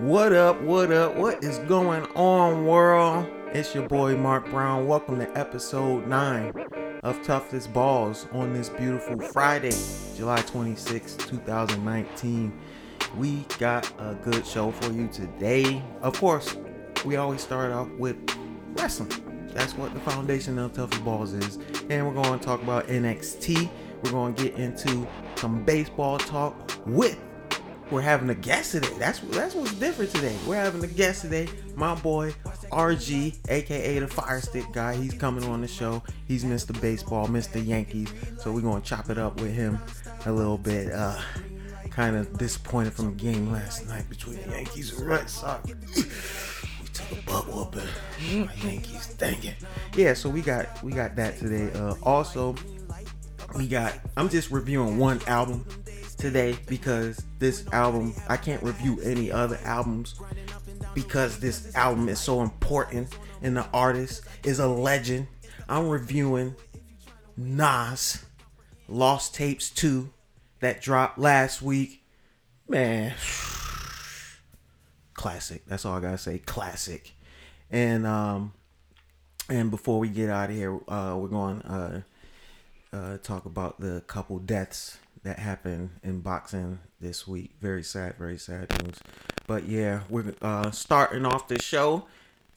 What up? What up? What is going on, world? It's your boy Mark Brown. Welcome to episode 9 of Tough as Balls on this beautiful Friday, July 26, 2019. We got a good show for you today. Of course, we always start off with wrestling. That's what the foundation of Tough as Balls is. And we're going to talk about NXT. We're going to get into some baseball talk with we're having a guest today. That's that's what's different today. We're having a guest today. My boy RG, aka the Fire Stick guy. He's coming on the show. He's Mr. Baseball, Mr. Yankees. So we're gonna chop it up with him a little bit. Uh, kind of disappointed from the game last night between the Yankees and Red Sox. we took a butt whooping. My Yankees, dang it. Yeah, so we got we got that today. Uh, also, we got. I'm just reviewing one album today because this album I can't review any other albums because this album is so important and the artist is a legend. I'm reviewing Nas Lost Tapes 2 that dropped last week. Man, classic. That's all I gotta say. Classic. And um and before we get out of here, uh we're going uh uh talk about the couple deaths that happened in boxing this week. Very sad, very sad news. But yeah, we're uh, starting off the show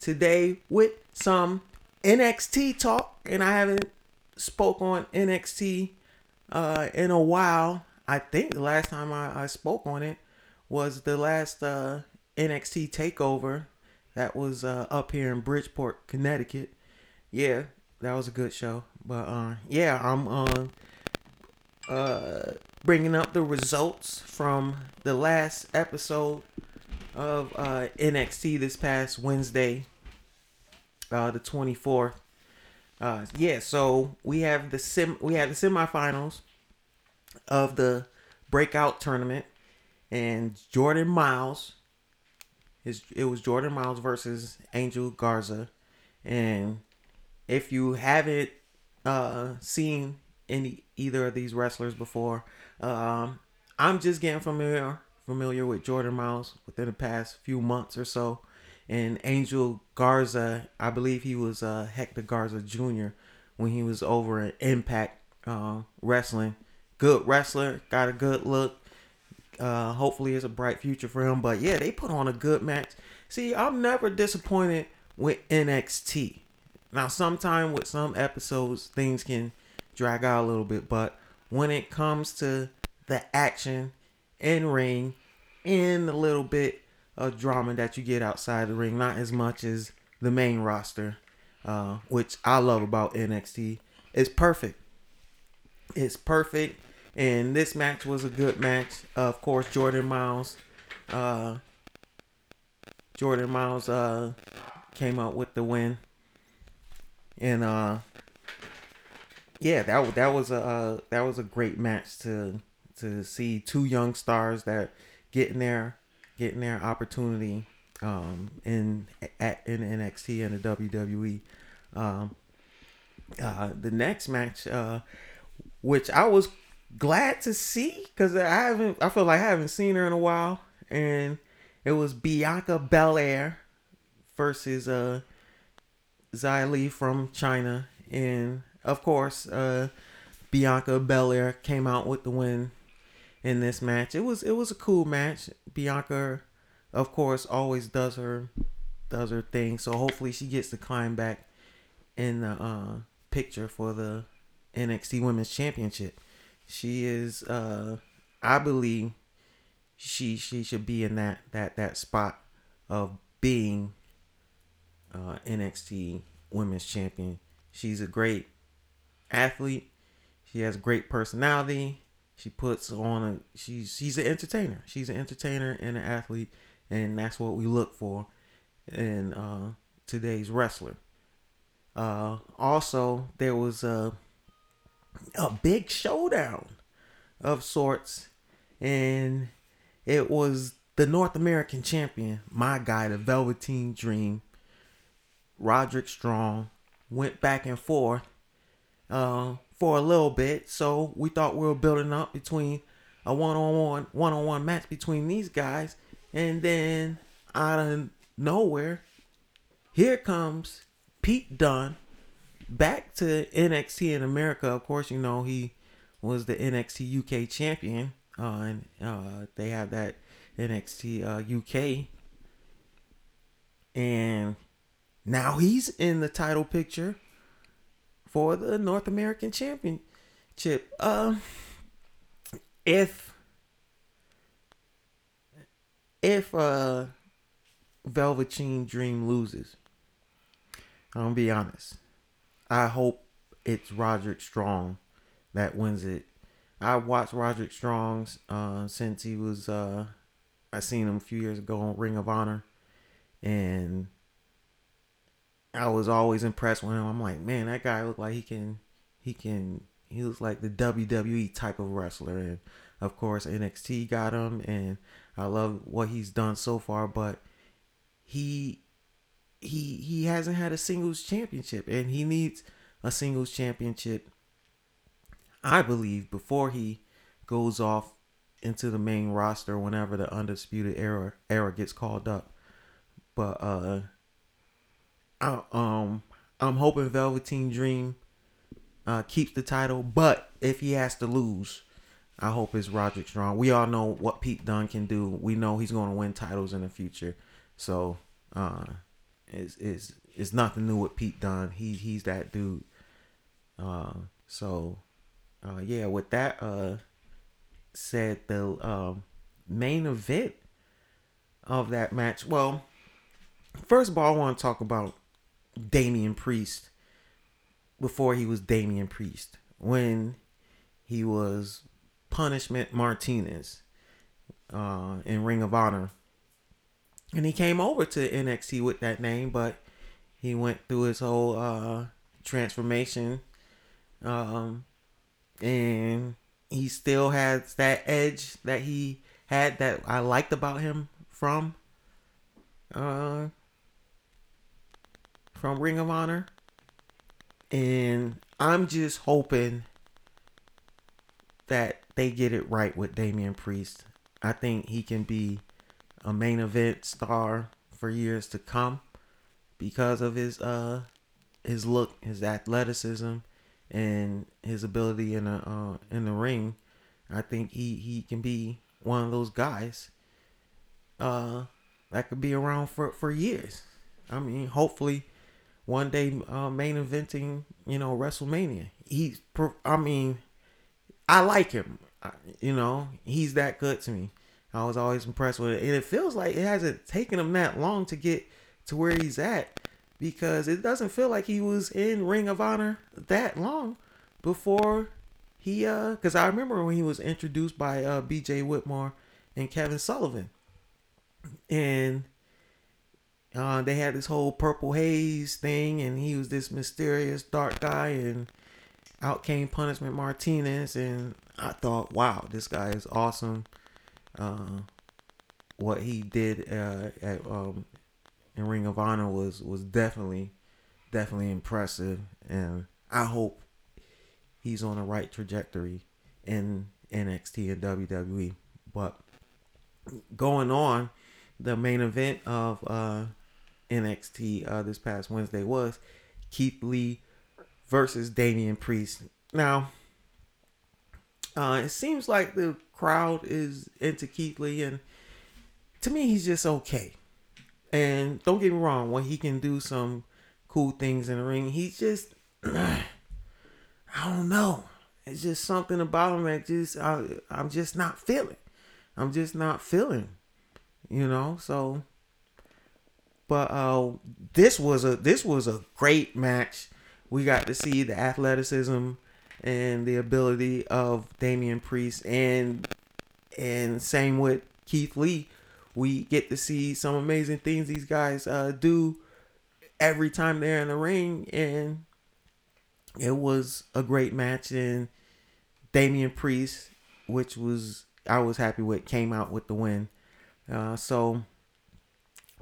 today with some NXT talk, and I haven't spoke on NXT uh, in a while. I think the last time I, I spoke on it was the last uh, NXT takeover that was uh, up here in Bridgeport, Connecticut. Yeah, that was a good show. But uh, yeah, I'm uh, uh, bringing up the results from the last episode of uh, NXT this past Wednesday, uh, the 24th. Uh, yeah, so we have the sim we have the semifinals of the breakout tournament, and Jordan Myles. His, it was Jordan Myles versus Angel Garza, and if you haven't uh, seen any either of these wrestlers before. Um, I'm just getting familiar familiar with Jordan Myles within the past few months or so. And Angel Garza, I believe he was uh, Hector Garza Jr. when he was over at Impact uh, Wrestling. Good wrestler, got a good look. Uh, hopefully, it's a bright future for him. But yeah, they put on a good match. See, I'm never disappointed with NXT. Now, sometime with some episodes, things can drag out a little bit. But when it comes to the action in ring and a little bit of drama that you get outside the ring, not as much as the main roster, uh, which I love about NXT, it's perfect. It's perfect. And this match was a good match. Uh, of course, Jordan Myles, uh, Jordan Myles, uh, came out with the win. And uh, yeah, that that was a uh, that was a great match to to see two young stars that getting their getting their opportunity um, in at in NXT and the WWE. Um, uh, the next match, uh, which I was glad to see because I haven't I feel like I haven't seen her in a while, and it was Bianca Belair versus uh Xia Li from China, and of course, uh, Bianca Belair came out with the win in this match. It was it was a cool match. Bianca, of course, always does her does her thing. So hopefully she gets to climb back in the uh, picture for the NXT Women's Championship. She is, uh, I believe, she she should be in that that that spot of being uh, NXT Women's Champion. She's a great athlete. She has great personality. She puts on a she's she's an entertainer. She's an entertainer and an athlete, and that's what we look for in uh, today's wrestler. Uh, also, there was a a big showdown of sorts, and it was the North American champion, my guy, the Velveteen Dream, Roderick Strong, went back and forth uh, for a little bit. So we thought we were building up between a one-on-one one-on-one match between these guys, and then out of nowhere, here comes Pete Dunne back to NXT in America. Of course, you know he was the NXT UK champion, uh, and uh, they have that NXT uh, UK, and now he's in the title picture for the North American Championship. Uh, if if uh Velveteen Dream loses, I'm gonna be honest. I hope it's Roderick Strong that wins it. I watched Roderick Strong's uh, since he was uh, I seen him a few years ago on Ring of Honor, and I was always impressed with him. I'm like, man, that guy looked like he can, he can, he looks like the WWE type of wrestler. And of course, NXT got him, and I love what he's done so far. But he, he, he hasn't had a singles championship, and he needs a singles championship. I believe before he goes off into the main roster whenever the undisputed era era gets called up. But uh I, um, I'm hoping Velveteen Dream uh, keeps the title, but if he has to lose, I hope it's Roderick Strong. We all know what Pete Dunne can do. We know he's going to win titles in the future. So, uh, it's, it's, it's nothing new with Pete Dunne. He, he's that dude. Uh, so, uh, yeah, with that uh, said, the um, main event of that match, well, first of all, I want to talk about Damian Priest before he was Damian Priest when he was Punishment Martinez uh, in Ring of Honor. And he came over to NXT with that name, but he went through his whole uh, transformation. Um, and he still has that edge that he had that I liked about him from uh, from Ring of Honor. And I'm just hoping that they get it right with Damian Priest. I think he can be a main event star for years to come because of his uh his look, his athleticism, and his ability in the uh, in the ring. I think he he can be one of those guys uh that could be around for for years. I mean, hopefully one day uh, main eventing, you know, WrestleMania. He's, I mean, I like him. You know, he's that good to me. I was always impressed with it, and it feels like it hasn't taken him that long to get to where he's at because it doesn't feel like he was in Ring of Honor that long before he uh because I remember when he was introduced by uh BJ Whitmore and Kevin Sullivan and uh, they had this whole purple haze thing, and he was this mysterious dark guy, and out came Punishment Martinez, and I thought, wow, this guy is awesome. Uh, what he did uh, at um, in Ring of Honor was was definitely definitely impressive, and I hope he's on the right trajectory in NXT and WWE. But going on, the main event of uh, NXT uh, this past Wednesday was Keith Lee versus Damian Priest. Now, uh, it seems like the crowd is into Keith Lee, and to me, he's just okay. And don't get me wrong, when he can do some cool things in the ring, he's just, I don't know. It's just something about him that just, I, I'm just not feeling. I'm just not feeling, you know? So, but uh, this was a this was a great match. We got to see the athleticism and the ability of Damian Priest, and and same with Keith Lee. We get to see some amazing things these guys uh, do every time they're in the ring, and it was a great match. And Damian Priest, which was I was happy with, came out with the win. Uh, so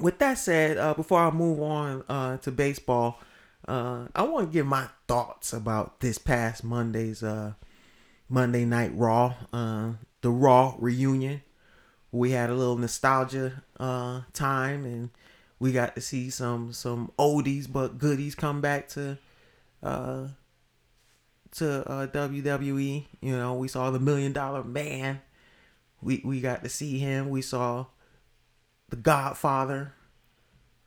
with that said, uh, before I move on uh, to baseball, uh, I want to give my thoughts about this past Monday's uh, Monday Night Raw, uh, the Raw reunion, we had a little nostalgia uh, time, and we got to see some some oldies but goodies come back to to WWE. You know, we saw the Million Dollar Man. We we got to see him. We saw the Godfather.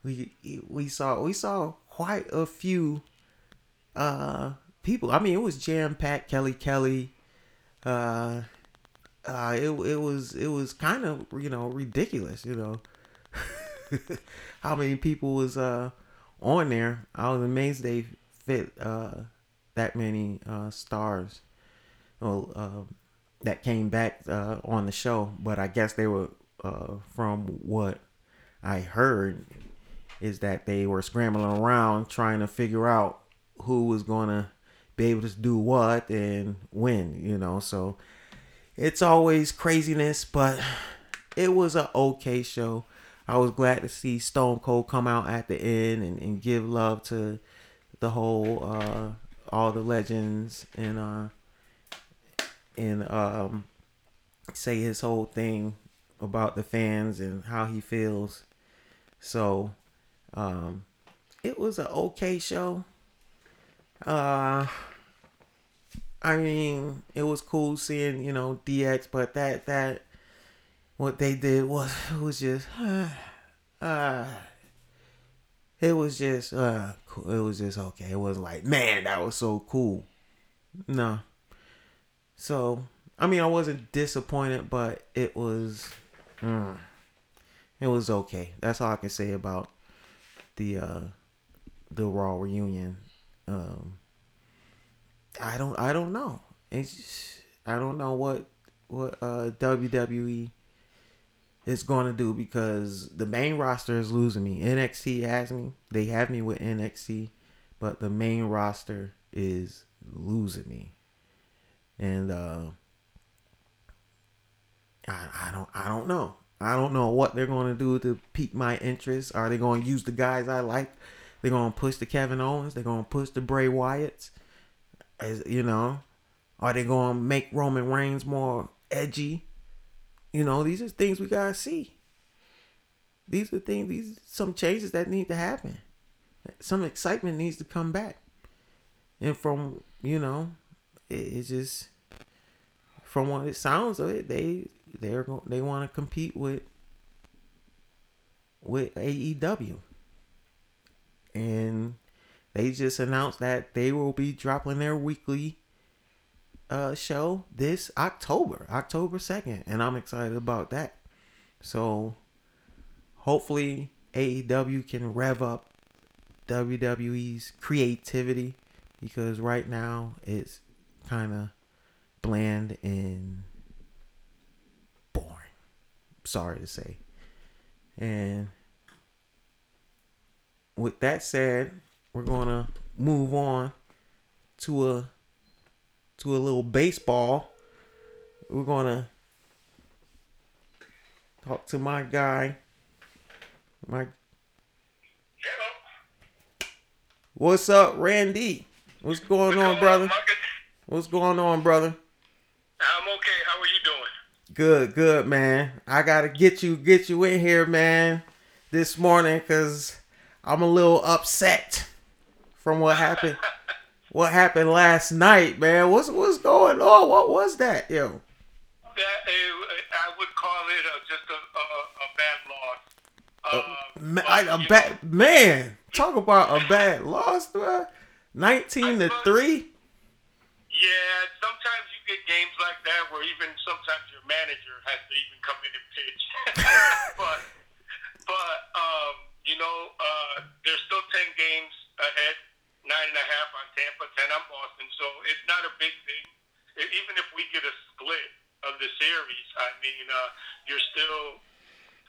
We we saw we saw quite a few uh people. I mean, it was jam packed. Kelly Kelly. Uh, uh, it it was it was kind of you know ridiculous. You know how many people was uh on there. I was amazed they fit uh that many uh stars. Well, uh, that came back uh, on the show, but I guess they were uh, from what I heard is that they were scrambling around trying to figure out who was gonna be able to do what and when, you know. So it's always craziness, but it was an okay show. I was glad to see Stone Cold come out at the end and, and give love to the whole uh all the legends and uh and um say his whole thing about the fans and how he feels. So um it was an okay show. Uh I mean, it was cool seeing, you know, DX, but that that what they did was was just uh, uh it was just uh it was just okay. It was like, man, that was so cool. No. So, I mean, I wasn't disappointed, but it was mm, it was okay. That's all I can say about the uh the Raw reunion. Um I don't I don't know. It's just, I don't know what what uh WWE is going to do because the main roster is losing me. NXT has me. They have me with NXT, but the main roster is losing me. And uh I, I don't I don't know. I don't know what they're going to do to pique my interest. Are they going to use the guys I like? They're going to push the Kevin Owens. They're going to push the Bray Wyatts. As you know, are they going to make Roman Reigns more edgy? You know, these are things we gotta see. These are things. These some changes that need to happen. Some excitement needs to come back. And from you know, it, it's just from what it sounds of it, they they're they want to compete with with AEW. And they just announced that they will be dropping their weekly uh, show this October, October 2nd. And I'm excited about that. So hopefully AEW can rev up WWE's creativity because right now it's kind of bland and. Sorry to say. And with that said, we're to move on to a to a little baseball. We're gonna talk to my guy. My Hello. What's up, Randy? What's going on, brother? What's going on, brother? I'm okay. How are you? Good, good, man. I gotta get you, get you in here, man, this morning, cause I'm a little upset from what happened. what happened last night, man. What's what's going on? What was that, yo? That I would call it a, just a, a, a bad loss. Uh, I, a bad man. Talk about a bad loss, bro. Nineteen to three. Yeah, sometimes get games like that where even sometimes your manager has to even come in and pitch. but but um, you know, uh, there's still ten games ahead nine and a half on Tampa, ten on Boston. So it's not a big thing. Even if we get a split of the series, I mean, uh, you're still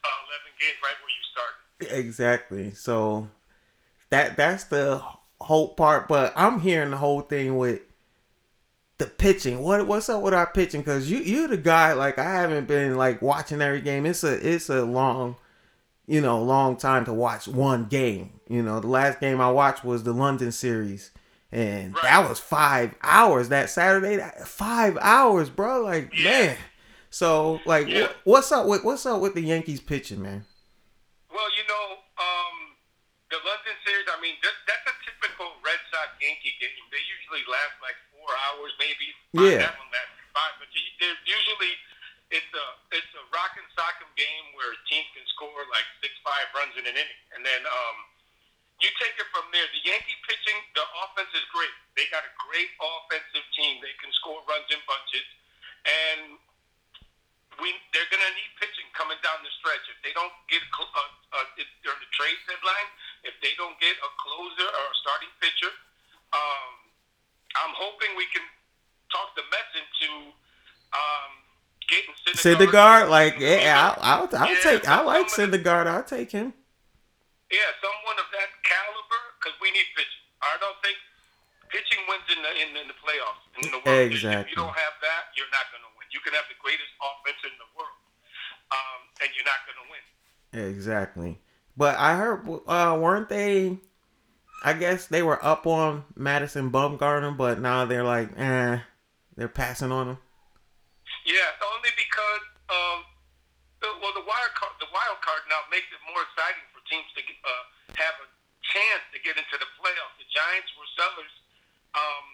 uh, eleven games right where you started. Exactly. So that that's the hope part. But I'm hearing the whole thing with the pitching. What what's up with our pitching? Because you you the guy. Like I haven't been like watching every game. It's a it's a long you know, long time to watch one game. You know, the last game I watched was the London series. And right. that was five hours that Saturday. Five hours, bro. Like, yeah. man. So, like, Yeah. wh- what's up with what's up with the Yankees pitching, man? Well, you know, um, the London series. I mean, that, that's a typical Red Sox Yankee game. They usually last like four hours, maybe. Yeah. That one lasts five, but you- usually it's a it's a rock and sock'em game where a team can score like six five runs in an inning, and then um, you take it from there. The Yankee pitching, the offense is great. They got a great offensive team. They can score runs in bunches, and we they're to need pitching coming down the stretch. If they don't get a, uh, if, during the trade deadline, if they don't get a closer or a starting pitcher, um, I'm hoping we can talk the Mets into um, getting Syndergaard. Syndergaard, like, yeah, I'll, I'll, I'll Yeah, take. I like Syndergaard. I'll take him. Yeah, someone of that caliber because we need pitching. I don't think pitching wins in the in, in the playoffs in the World Series. If Exactly. you don't have that, you're not going to win. You can have the greatest offense in the world, um, and you're not going to win. Exactly. But I heard, uh, weren't they? I guess they were up on Madison Bumgarner, but now they're like, eh, they're passing on him. Yeah, only because um, the, well, the wild card, the wild card now makes it more exciting for teams to uh, have a chance to get into the playoffs. The Giants were sellers. Um,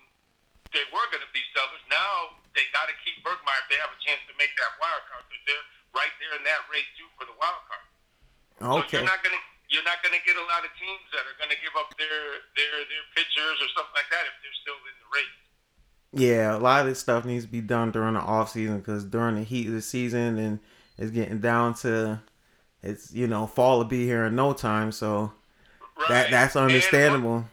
they were going to be sellers. Now they got to keep Bumgarner if they have a chance to make that wild card because they're right there in that race too for the wild card. So Okay. you're not going to you're not going to get a lot of teams that are going to give up their their their pitchers or something like that if they're still in the race. Yeah, a lot of this stuff needs to be done during the off season because during the heat of the season and it's getting down to it's you know fall will be here in no time, so that Right. that's And one- understandable.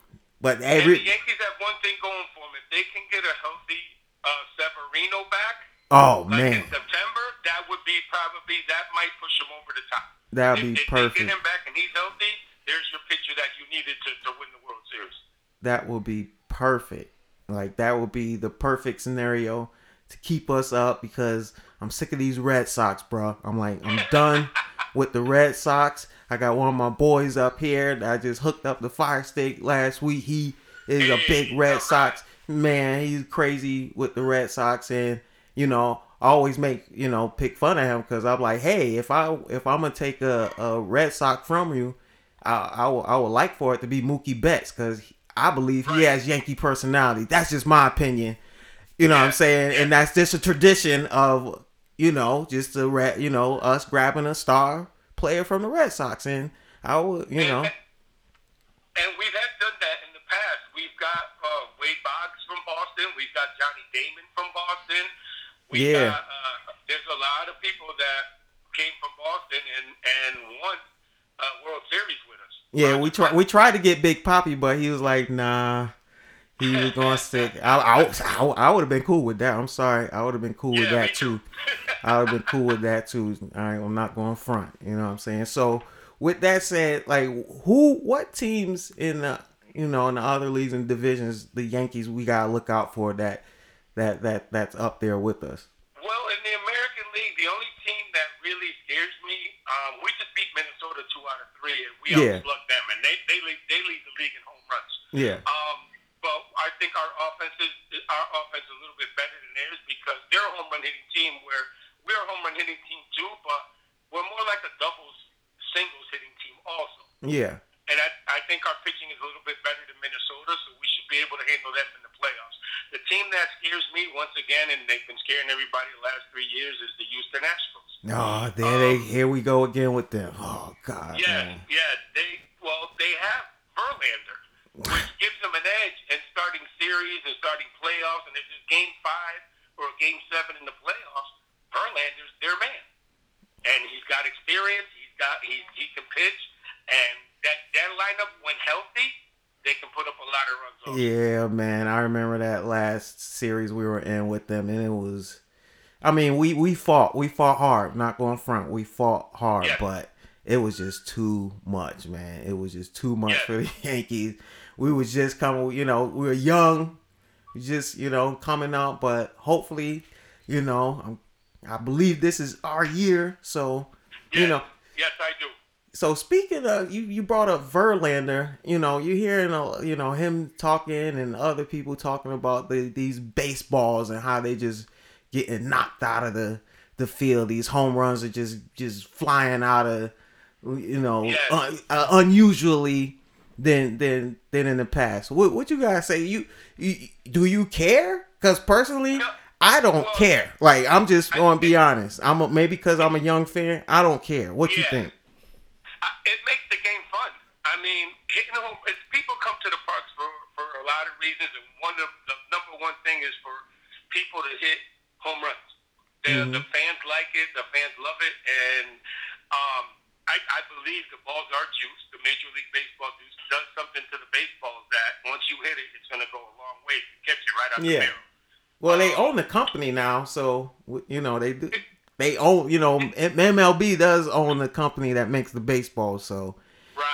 But every the Yankees have one thing going for them. If they can get a healthy uh, Severino back, oh like man, in September, that would be probably that might push him over the top. that'd if, be if they perfect. get him back and he's healthy, there's your pitcher that you needed to, to win the World Series. That would be perfect. Like that would be the perfect scenario to keep us up because I'm sick of these Red Sox, bro. I'm like I'm done with the Red Sox. I got one of my boys up here that I just hooked up the fire stick last week. He is a big Red Sox man. He's crazy with the Red Sox, and you know, I always make you know pick fun of him because I'm like, hey, if I if I'm gonna take a, a Red Sox from you, I I would, I would like for it to be Mookie Betts because I believe he has Yankee personality. That's just my opinion. You know what I'm saying? yeah. And that's just a tradition of you know just the red you know us grabbing a star player from the Red Sox and I would you know And, and we've done that in the past. We've got uh, Wade Boggs from Boston. We've got Johnny Damon from Boston. We've Yeah. got, uh, there's a lot of people that came from Boston and, and won uh, World Series with us. Yeah we try we tried to get Big Papi but he was like nah. He was going stick. I, I, I, I would have been cool with that. I'm sorry. I would have been cool with that too. too. I would have been cool with that too. I'm not going front. You know what I'm saying? So with that said, like who, what teams in the, you know, in the other leagues and divisions, the Yankees, we gotta look out for that, that that that's up there with us. Well, in the American League, the only team that really scares me, um, we just beat Minnesota two out of three, and we Yeah. outslugged them, and they they lead, they lead the league in home runs. Yeah. Um, but I think our offense is our offense is a little bit better than theirs because they're a home run hitting team where we're a home run hitting team too, but we're more like a doubles singles hitting team also. Yeah. And I, I think our pitching is a little bit better than Minnesota, so we should be able to handle them in the playoffs. The team that scares me once again, and they've been scaring everybody the last three years, is the Houston Astros. Oh, there they um, here we go again with them. Oh God. Yeah, man. yeah. They well, they have Verlander, which gives them an edge in starting series and starting playoffs. And if it's game five or game seven in the playoffs, Verlander's their man, and he's got experience. He's got he he can pitch, and that that lineup when healthy, they can put up a lot of runs. Yeah, man. I remember that last series we were in with them, and it was. I mean, we we fought, we fought hard. Not going front, we fought hard, Yeah. but it was just too much, man. It was just too much Yeah. for the Yankees. We was just coming, you know, we were young, just you know coming out, but hopefully, you know, I'm, I believe this is our year. So, you know, Yes, I do. so speaking of you, you brought up Verlander. You know, you're hearing, uh, you know, him talking and other people talking about the, these baseballs and how they just getting knocked out of the the field. These home runs are just just flying out of you know Yes. un, uh, unusually than than than in the past. What what you guys say? You, you do you care? Because personally, No. I don't Well, care. Like I'm just going to be honest. I'm a, maybe because I'm a young fan. I don't care. What you think? I, it makes the game fun. I mean, hitting home. It's, people come to the parks for for a lot of reasons, and one of the number one thing is for people to hit home runs. The, the fans like it. The fans love it, and um, I, I believe the balls are juice. The Major League Baseball juice does something to the baseballs that once you hit it, it's going to go a long way to catch it right out Yeah. the barrel. Well, they own the company now, so you know they do. They own, you know, MLB does own the company that makes the baseball. So Right.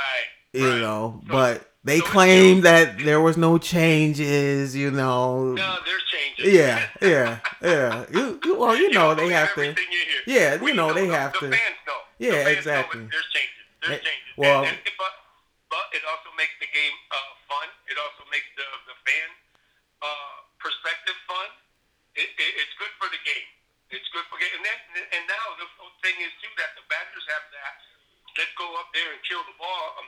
you right. know, So- but they so claim that there was no changes. You know, No, there's changes. yeah, yeah, yeah. You, you well, you know, they have to. you. Yeah, Well, you know, they the, have the to- fans know. Yeah, the fans exactly. Know there's changes. There's changes. well- and, and, but, but it also makes the game uh, fun. It also makes the the fan uh, perspective fun. It, it, it's good for the game. It's good for game. And then and now the thing is too that the batters have that let's go up there and kill the ball a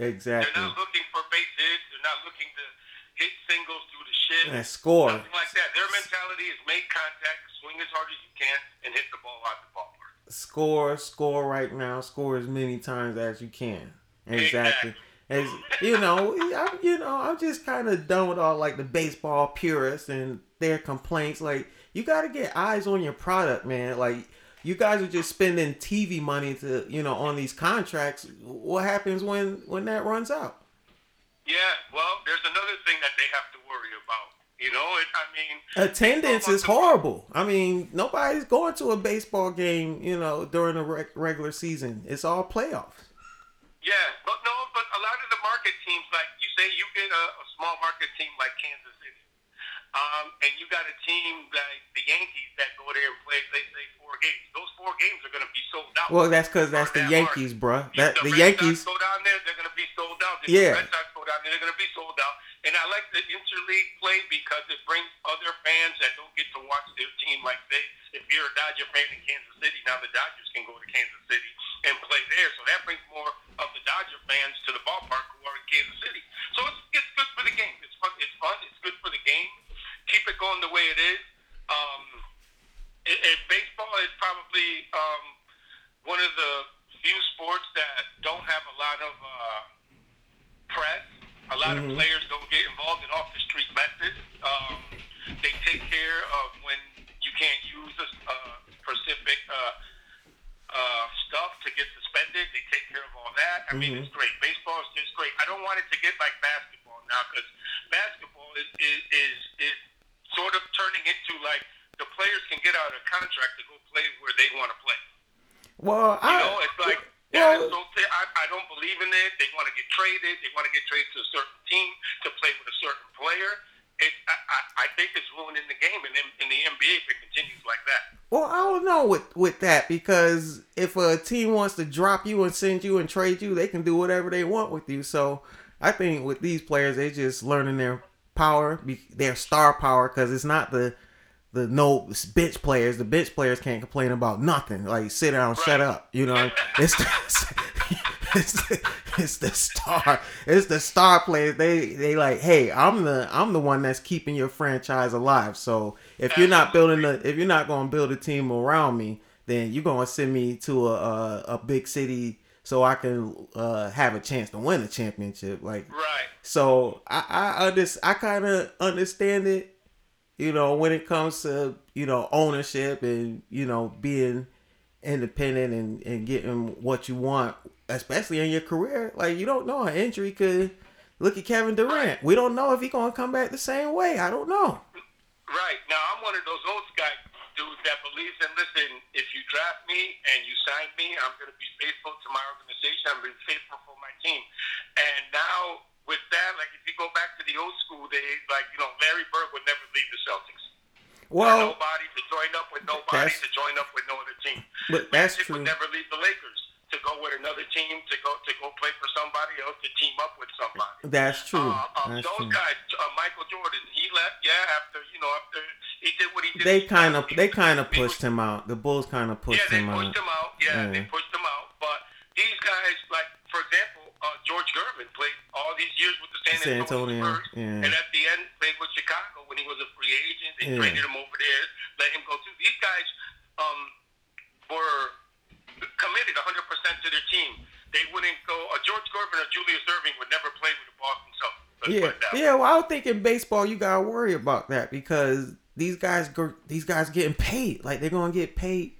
mentality. They're Exactly. not looking for base hits. They're not looking to hit singles through the shit. And score. Nothing like that. Their mentality is make contact, swing as hard as you can, and hit the ball out the ballpark. Score, score right now. Score as many times as you can. Exactly. Exactly. As you know, I'm you know I'm just kind of done with all like the baseball purists and their complaints. Like you got to get eyes on your product, man. Like you guys are just spending TV money to you know on these contracts. What happens when when that runs out? Yeah, well, there's another thing that they have to worry about. You know, it, I mean, Attendance is horrible. I mean, nobody's going to a baseball game, you know, during the reg- regular season. It's all playoffs. Yeah, but no, but a lot of the market teams, like you say, you get a, a small market team like Kansas City, um, and you got a team like the Yankees that go there and play, they say four games. Those four games are going to be sold out. Well, that's because that's the that Yankees. That the, the Yankees. Sox go down there, they're going to be sold out. If Yeah. The Red Sox go down there, they're going to be sold out. And I like the interleague play because it brings other fans that don't get to watch their team. Like, say, if you're a Dodger fan in Kansas City, now the Dodgers can go to Kansas City and play there. So that brings more of the Dodger fans to the ballpark who are in Kansas City. So it's, it's good for the game. It's fun. It's fun. It's good for the game. Keep it going the way it is. Um, it, it, baseball is probably um, one of the few sports that don't have a lot of uh, press. A lot of players don't get involved in off the street methods. Um, they take care of when you can't use a uh, specific uh, uh, stuff to get suspended. They take care of all that. I mean, it's great. Baseball is just great. I don't want it to get like basketball now because basketball is, is is is sort of turning into like the players can get out of contract to go play where they want to play. Well, You I. know, it's like well- yeah, so they- I, I don't believe in it. They want to get traded. They want to get traded to a certain team to play with a certain player. It, I, I, I think it's ruining the game in, in the NBA if it continues like that. Well, I don't know with with that because if a team wants to drop you and send you and trade you, they can do whatever they want with you. So I think with these players, they're just learning their power, their star power, because it's not the the no bench players. The bench players can't complain about nothing. Like sit down, shut up. You know, it's the, it's the, it's the star. It's the star players. They they like, hey, I'm the I'm the one that's keeping your franchise alive. So if you're not building a if you're not going to build a team around me, then you're going to send me to a a, a big city so I can uh, have a chance to win a championship. Like Right. so I I under, I kind of understand it, you know, when it comes to you know ownership and you know being independent and and getting what you want, especially in your career. Like you don't know an injury could. Look at Kevin Durant. We don't know if he's gonna come back the same way. I don't know. Right. Now, I'm one of those old guy dudes that believes in, listen, if you draft me and you sign me, I'm going to be faithful to my organization. I'm going to be faithful for my team. And now, with that, like, if you go back to the old school days, like, you know, Larry Bird would never leave the Celtics. Well, nobody to join up with nobody to join up with no other team. but that's Magic true. would never leave the Lakers to go with another team to go to go play for somebody else to team up with somebody. That's true. Uh, um, That's those true. guys, uh, Michael Jordan, he left. Yeah, after you know, after he did what he did. They kind of they kind of pushed him out. The Bulls kind of pushed yeah, they him pushed out. him out. Yeah, they pushed him out. But these guys, like for example, uh, George Gervin played all these years with the San San Antonio, Antonio, Spurs, yeah. and at the end played with Chicago when he was a free agent. They Yeah. traded him over there, let him go too. These guys um, were committed 100 percent to their team. They wouldn't go. Uh, George Gervin or Julius Erving would never play with the Boston Celtics. Let's Yeah, put it that way. yeah. Well, I would think in baseball you gotta worry about that because these guys, these guys getting paid. Like they're gonna get paid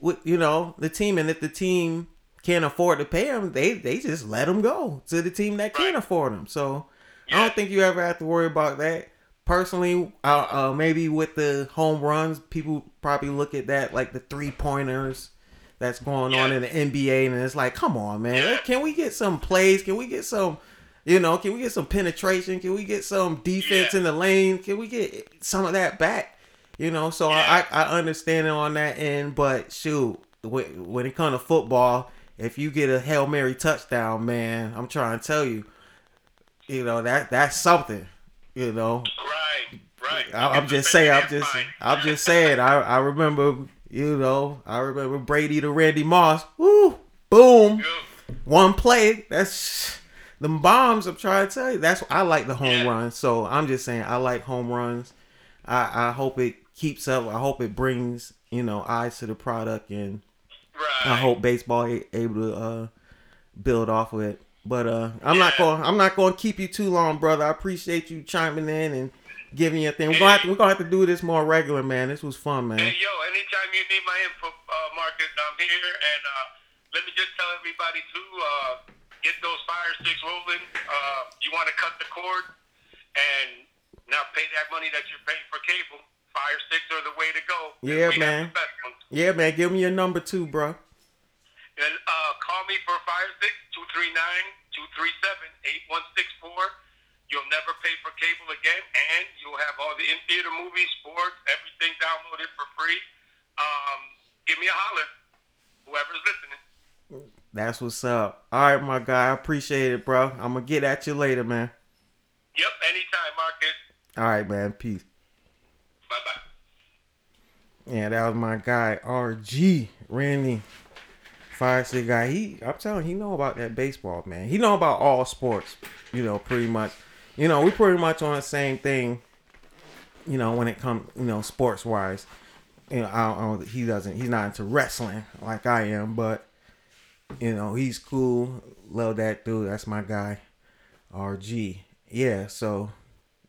with you know the team, and if the team can't afford to pay them, they they just let them go to the team that can Right. afford them. So I don't think you ever have to worry about that. Personally, uh, uh, maybe with the home runs, people probably look at that like the three pointers that's going on in the NBA, and it's like, come on, man, Yeah. can we get some plays? Can we get some, you know, can we get some penetration? Can we get some defense Yeah. in the lane? Can we get some of that back? You know, so Yeah. I, I understand it on that end, but shoot, when, when it comes to football, if you get a hail mary touchdown, man, I'm trying to tell you, you know that that's something. You know, Right, right. I, I'm just saying. I'm just. I'm just saying. I I remember. You know. I remember Brady to Randy Moss. Woo! Boom! Yeah. One play. That's the bombs. I'm trying to tell you. That's I like the home Yeah. runs. So I'm just saying. I like home runs. I I hope it keeps up. I hope it brings you know eyes to the product, and Right. I hope baseball able to uh build off of it. But uh I'm not going. I'm not going to keep you too long, brother. I appreciate you chiming in and giving your thing. We're gonna have to, we're gonna have to do this more regular, man. This was fun, man. Hey, yo, anytime you need my info, uh, Marcus, I'm here. And uh, let me just tell everybody, too, uh, get those fire sticks rolling. Uh, you want to cut the cord and not pay that money that you're paying for cable. Fire sticks are the way to go. Yeah, man. the best ones. Yeah, man. Give me your number too, bro. And uh, call me for Fire Stick, 239-237-8164. You'll never pay for cable again, and you'll have all the in-theater movies, sports, everything downloaded for free. Um, give me a holler, whoever's listening. That's what's up. All right, my guy. I appreciate it, bro. I'm gonna get at you later, man. Yep, anytime, Marcus. All right, man. Peace. Bye-bye. Yeah, that was my guy, RG Randy. Fire stick guy. He I'm telling you, he know about that baseball, man. He know about all sports, you know, pretty much. You know, we pretty much on the same thing, you know, when it comes, you know, sports wise. You know, I I don't he doesn't he's not into wrestling like I am, but you know, he's cool. Love that dude. That's my guy. RG. Yeah, so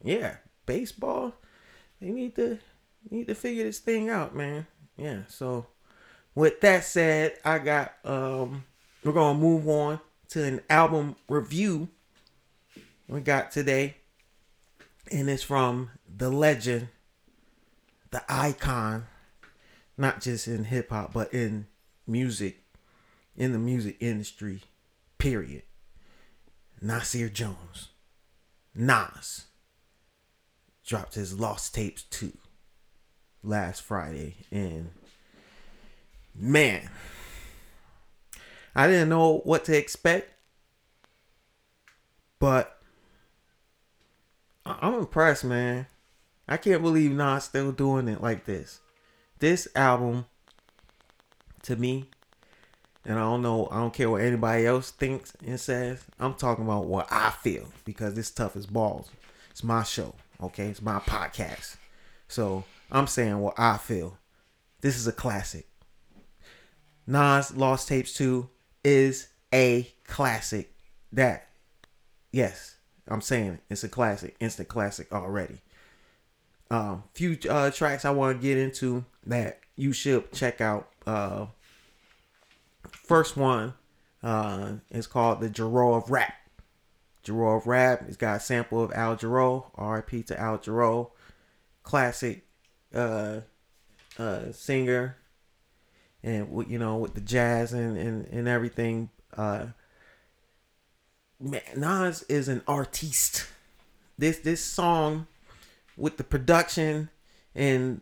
yeah, baseball. They need to need to figure this thing out, man. Yeah, so with that said, I got um we're gonna move on to an album review we got today. And it's from the legend, the icon, not just in hip hop, but in music, in the music industry, period. Nasir Jones. Nas dropped his Lost Tapes 2 last Friday. And man, I didn't know what to expect, but I'm impressed, man. I can't believe Nas still doing it like this. This album, to me, and I don't know, I don't care what anybody else thinks and says. I'm talking about what I feel because this tough as balls. It's my show, okay? It's my podcast. So I'm saying what I feel. This is a classic. Nas Lost Tapes 2 is a classic. That, yes, I'm saying it. It's a classic, instant classic already. Um, few uh, tracks I want to get into that you should check out. Uh, first one uh, is called the Jarreau of Rap. Jarreau of Rap. It's got a sample of Al Jarreau. R.I.P. to Al Jarreau. Classic uh, uh, singer. And you know with the jazz and and, and everything. Uh, Nas is an artiste. This this song with the production and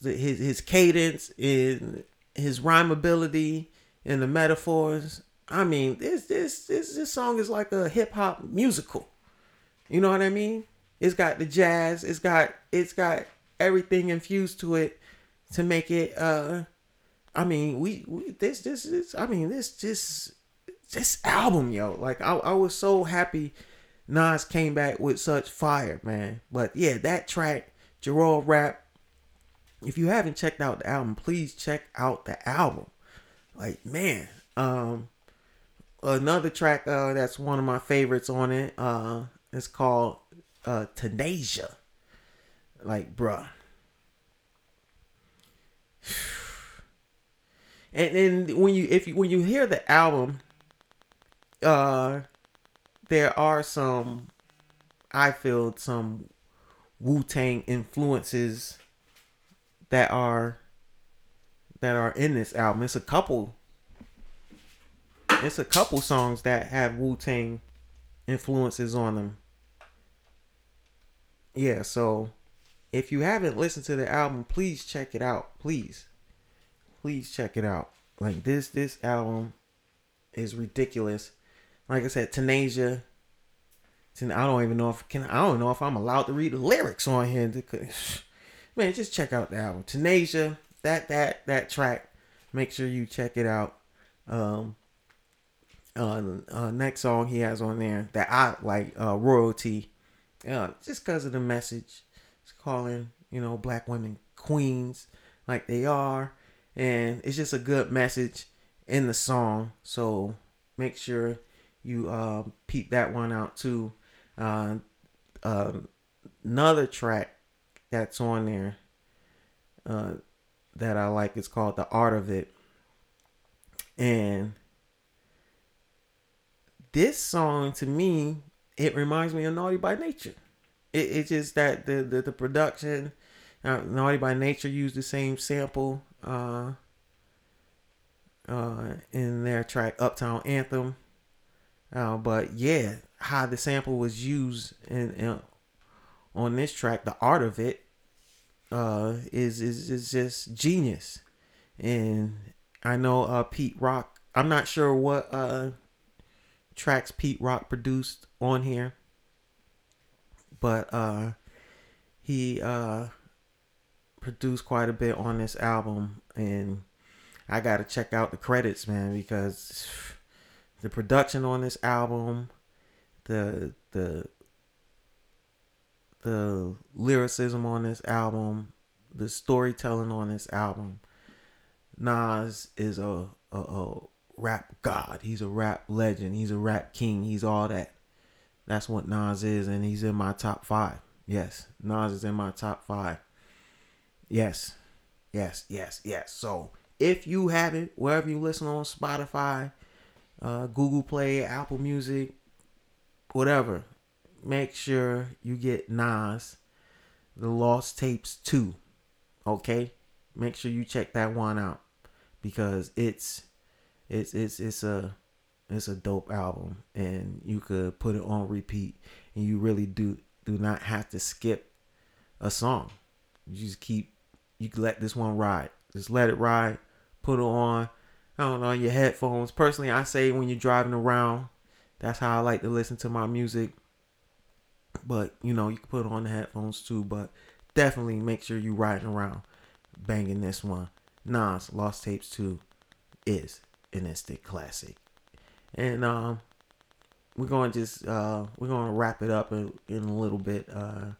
the, his his cadence and his rhyme ability and the metaphors I mean, this this this this song is like a hip hop musical. You know what I mean? It's got the jazz. It's got it's got everything infused to it to make it. uh I mean, we, we this this is. I mean, this just this album, yo. Like I I was so happy. Nas came back with such fire, man. But yeah, that track, Jarreau of Rap. If you haven't checked out the album, please check out the album. Like man, um, another track uh, that's one of my favorites on it. Uh, it's called uh, Tanasia. Like, bruh. And then when you if you when you hear the album, uh, there are some, I feel some Wu Tang influences that are that are in this album. It's a couple it's a couple songs that have Wu Tang influences on them. Yeah, so if you haven't listened to the album, please check it out. Please. Please check it out. Like this this album is ridiculous. Like I said, Tanasia. I don't even know if can I don't know if I'm allowed to read the lyrics on here. Man, just check out the album. Tanasia, that that that track. Make sure you check it out. Um uh, uh, next song he has on there that I like, uh, royalty. Yeah, just because of the message. It's calling, you know, black women queens like they are. And it's just a good message in the song. So make sure you uh, peep that one out too. Uh, uh, another track that's on there uh, that I like is called The Art of It. And this song to me, it reminds me of Naughty by Nature. It, it's just that the the, the production, uh, Naughty by Nature used the same sample uh, uh, in their track Uptown Anthem. Uh, but yeah, how the sample was used in on this track, the art of it uh, is is is just genius. And I know uh, Pete Rock. I'm not sure what uh, tracks Pete Rock produced on here. But uh he uh produced quite a bit on this album and I got to check out the credits, man, because the production on this album, the the the lyricism on this album, the storytelling on this album, Nas is a a, a rap god. He's a rap legend. He's a rap king. He's all that. That's what Nas is, and he's in my top five. Yes, Nas is in my top five. Yes, yes, yes, yes. So if you haven't, wherever you listen on Spotify, uh, Google Play, Apple Music, whatever, make sure you get Nas, The Lost Tapes 2. Okay? Make sure you check that one out because it's it's it's it's a it's a dope album and you could put it on repeat and you really do do not have to skip a song. You just keep you let this one ride. Just let it ride. Put it on. I don't know your headphones. Personally, I say when you're driving around, that's how I like to listen to my music. But you know, you can put on the headphones too. But definitely make sure you riding around, banging this one. Nas Lost Tapes Two is an instant classic. And um, we're going to just uh, we're to wrap it up in, in a little bit uh,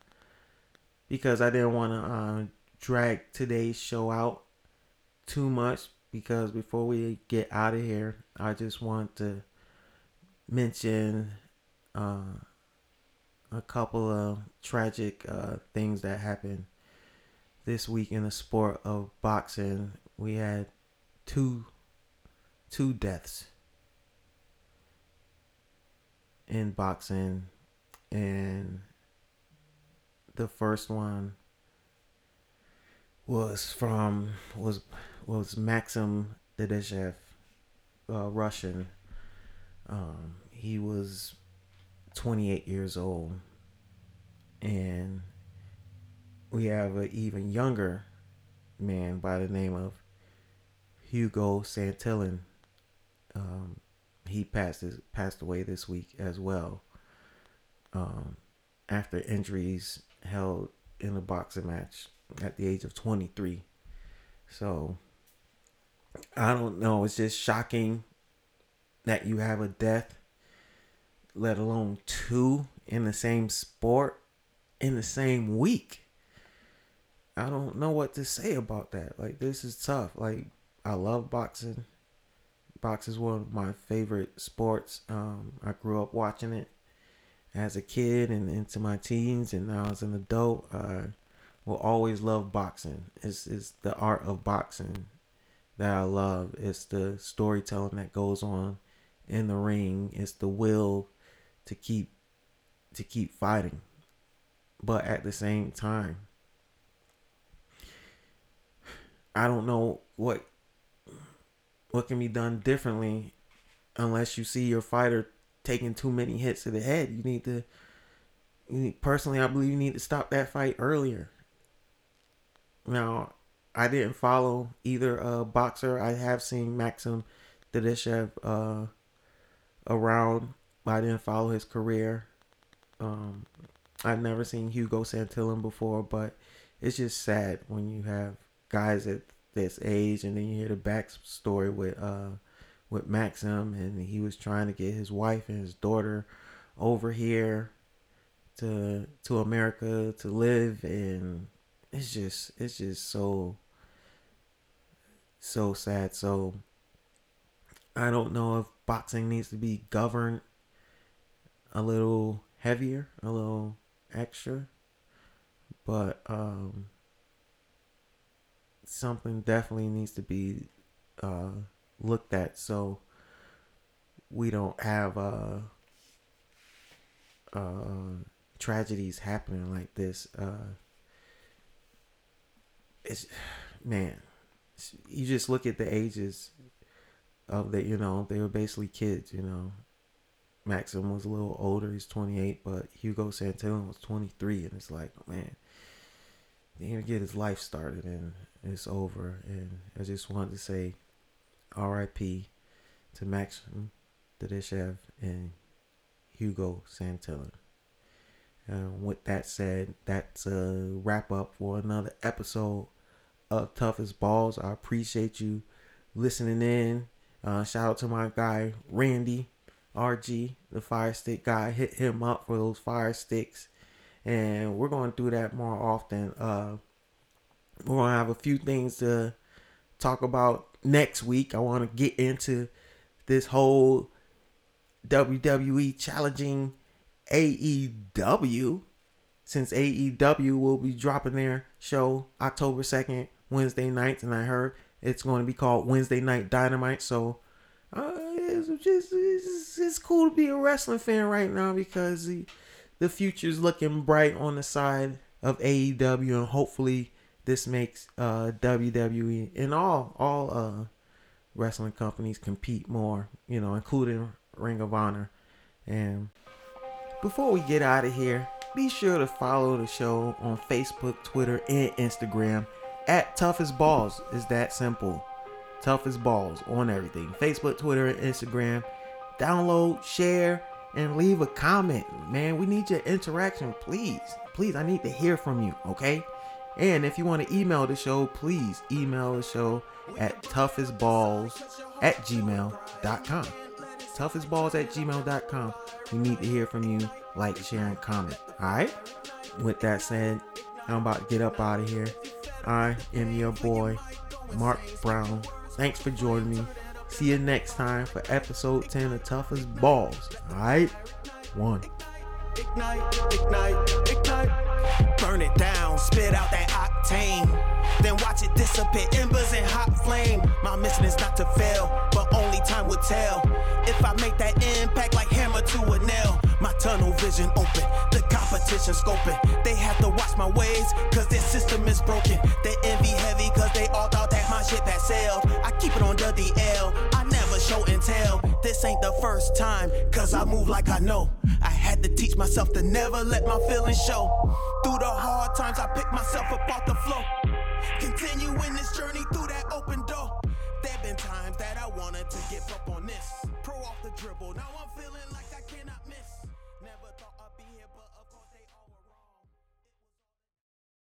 because I didn't want to uh, drag today's show out too much because before we get out of here, I just want to mention uh, a couple of tragic uh, things that happened this week in the sport of boxing. We had two two deaths in boxing and the first one was from was was Maxim Dadashev, uh, Russian. Um, he was 28 years old, and we have an even younger man by the name of Hugo Santillan um, he passed passed away this week as well. Um, after injuries held in a boxing match at the age of 23. So I don't know. It's just shocking that you have a death, let alone two in the same sport in the same week. I don't know what to say about that. Like this is tough. Like I love boxing. Boxing is one of my favorite sports. Um, I grew up watching it as a kid and into my teens, and now as an adult, I will always love boxing. It's it's the art of boxing that I love. It's the storytelling that goes on in the ring. It's the will to keep to keep fighting. But at the same time, I don't know what what can be done differently unless you see your fighter taking too many hits to the head. You need to you need, personally I believe you need to stop that fight earlier. Now, I didn't follow either uh, boxer. I have seen Maxim Dadashev uh, around, but I didn't follow his career. Um, I've never seen Hugo Santillan before, but it's just sad when you have guys at this age, and then you hear the backstory with uh, with Maxim, and he was trying to get his wife and his daughter over here to to America to live, and it's just it's just so so sad. So I don't know if boxing needs to be governed a little heavier, a little extra, but um, something definitely needs to be uh, looked at so we don't have uh, uh, tragedies happening like this. Uh, it's man you just look at the ages of the you know they were basically kids you know. Maxim was a little older he's 28 but hugo santillan was 23 and it's like man he didn't get his life started and it's over. And i just wanted to say rip to maxim Dadashev and hugo santillan and with that said that's a wrap up for another episode Tough as Balls. I appreciate you listening in. Uh, shout out to my guy Randy RG, the fire stick guy. Hit him up for those fire sticks, and we're going to do that more often. Uh, we're going to have a few things to talk about next week. I want to get into this whole WWE challenging AEW since AEW will be dropping their show October 2nd Wednesday nights, and I heard it's going to be called Wednesday Night Dynamite. So uh, it's just it's, it's cool to be a wrestling fan right now because the the future's looking bright on the side of AEW, and hopefully this makes uh, WWE and all all uh, wrestling companies compete more. You know, including Ring of Honor. And before we get out of here, be sure to follow the show on Facebook, Twitter, and Instagram at Tough as Balls is that simple. Tough as Balls on everything Facebook, Twitter, and Instagram. Download, share, and leave a comment. Man, we need your interaction, please. Please, I need to hear from you, okay? And if you want to email the show, please email the show at toughestballs at gmail.com. Toughestballs at gmail.com. We need to hear from you. Like, share, and comment. Alright? With that said, I'm about to get up out of here. I am your boy, Mark Brown. Thanks for joining me. See you next time for episode 10 of Tough as Balls. Alright? One. Ignite, ignite, ignite. Burn it down, spit out that octane. Then watch it dissipate, embers in hot flame. My mission is not to fail, but only time will tell. If I make that impact like hammer to a nail, my tunnel vision open, the competition scoping. They have to watch my ways, cause their system is broken. They envy heavy, cause they all thought that my ship had sailed. I keep it on the DL, I never show and tell. This ain't the first time, cause I move like I know. I had to teach myself to never let my feelings show. Through the hard times, I pick myself up off the floor. Continuing this journey through that open door. There have been times that I wanted to give up on this. Pro off the dribble. Now I'm feeling